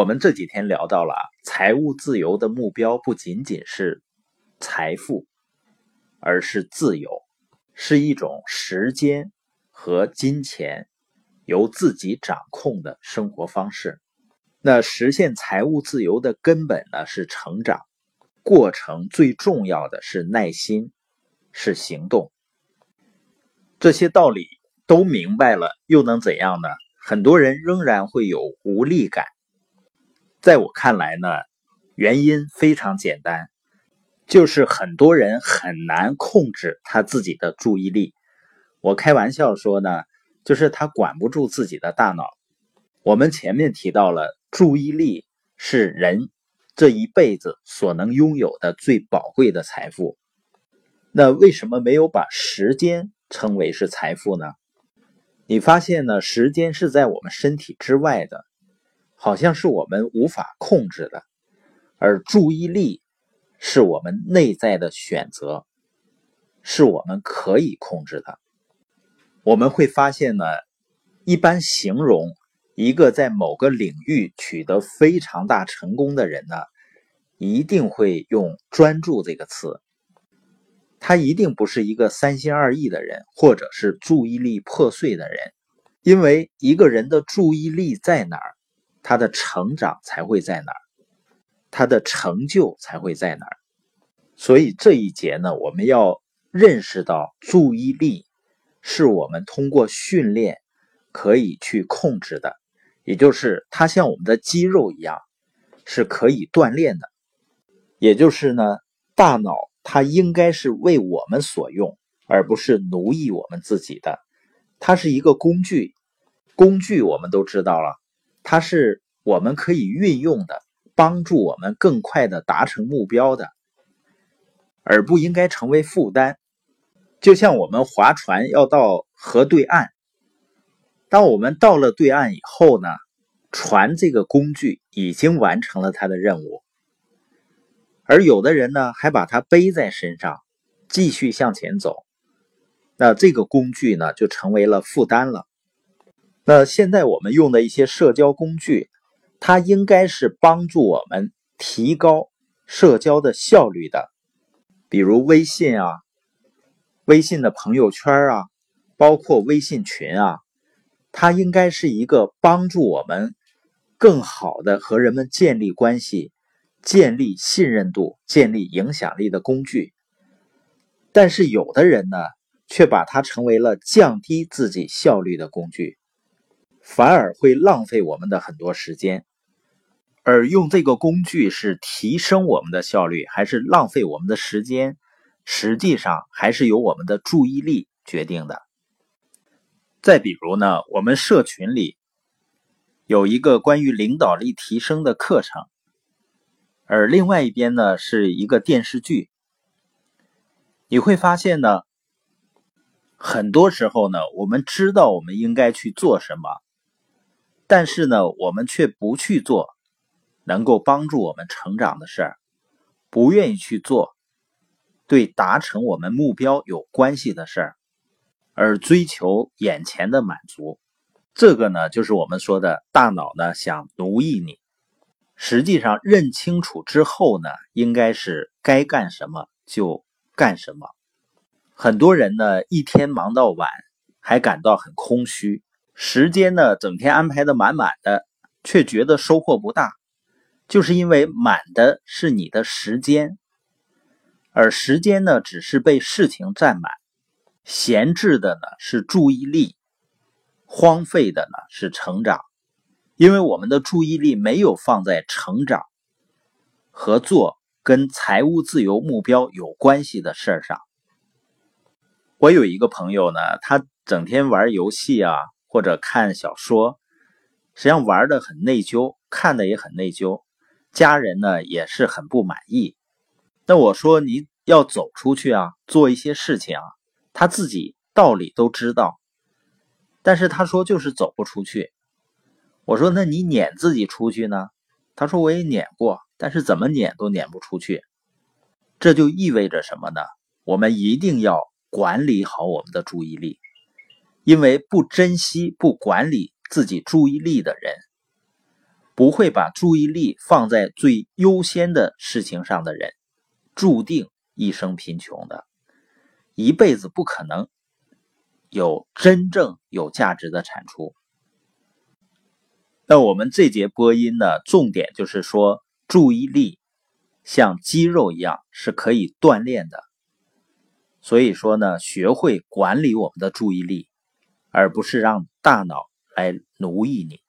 我们这几天聊到了财务自由的目标不仅仅是财富，而是自由，是一种时间和金钱由自己掌控的生活方式。那实现财务自由的根本呢是成长，过程最重要的是耐心，是行动。这些道理都明白了，又能怎样呢？很多人仍然会有无力感。在我看来呢，原因非常简单，就是很多人很难控制他自己的注意力。我开玩笑说呢，就是他管不住自己的大脑。我们前面提到了，注意力是人这一辈子所能拥有的最宝贵的财富。那为什么没有把时间称为是财富呢？你发现呢，时间是在我们身体之外的。好像是我们无法控制的，而注意力是我们内在的选择，是我们可以控制的。我们会发现呢，一般形容一个在某个领域取得非常大成功的人呢，一定会用“专注”这个词。他一定不是一个三心二意的人，或者是注意力破碎的人，因为一个人的注意力在哪儿？他的成长才会在哪儿，他的成就才会在哪儿。所以这一节呢，我们要认识到，注意力是我们通过训练可以去控制的，也就是它像我们的肌肉一样，是可以锻炼的。也就是呢，大脑它应该是为我们所用，而不是奴役我们自己的。它是一个工具，工具我们都知道了。它是我们可以运用的，帮助我们更快的达成目标的，而不应该成为负担。就像我们划船要到河对岸，当我们到了对岸以后呢，船这个工具已经完成了它的任务，而有的人呢还把它背在身上，继续向前走，那这个工具呢就成为了负担了。那现在我们用的一些社交工具，它应该是帮助我们提高社交的效率的，比如微信啊、微信的朋友圈啊，包括微信群啊，它应该是一个帮助我们更好的和人们建立关系、建立信任度、建立影响力的工具。但是有的人呢，却把它成为了降低自己效率的工具。反而会浪费我们的很多时间，而用这个工具是提升我们的效率，还是浪费我们的时间，实际上还是由我们的注意力决定的。再比如呢，我们社群里有一个关于领导力提升的课程，而另外一边呢是一个电视剧，你会发现呢，很多时候呢，我们知道我们应该去做什么。但是呢，我们却不去做能够帮助我们成长的事儿，不愿意去做对达成我们目标有关系的事儿，而追求眼前的满足。这个呢，就是我们说的大脑呢想奴役你。实际上，认清楚之后呢，应该是该干什么就干什么。很多人呢，一天忙到晚，还感到很空虚。时间呢，整天安排的满满的，却觉得收获不大，就是因为满的是你的时间，而时间呢，只是被事情占满，闲置的呢是注意力，荒废的呢是成长，因为我们的注意力没有放在成长、合作跟财务自由目标有关系的事儿上。我有一个朋友呢，他整天玩游戏啊。或者看小说，实际上玩的很内疚，看的也很内疚，家人呢也是很不满意。那我说你要走出去啊，做一些事情啊，他自己道理都知道，但是他说就是走不出去。我说那你撵自己出去呢？他说我也撵过，但是怎么撵都撵不出去。这就意味着什么呢？我们一定要管理好我们的注意力。因为不珍惜、不管理自己注意力的人，不会把注意力放在最优先的事情上的人，注定一生贫穷的，一辈子不可能有真正有价值的产出。那我们这节播音呢，重点就是说，注意力像肌肉一样是可以锻炼的。所以说呢，学会管理我们的注意力，而不是让大脑来奴役你。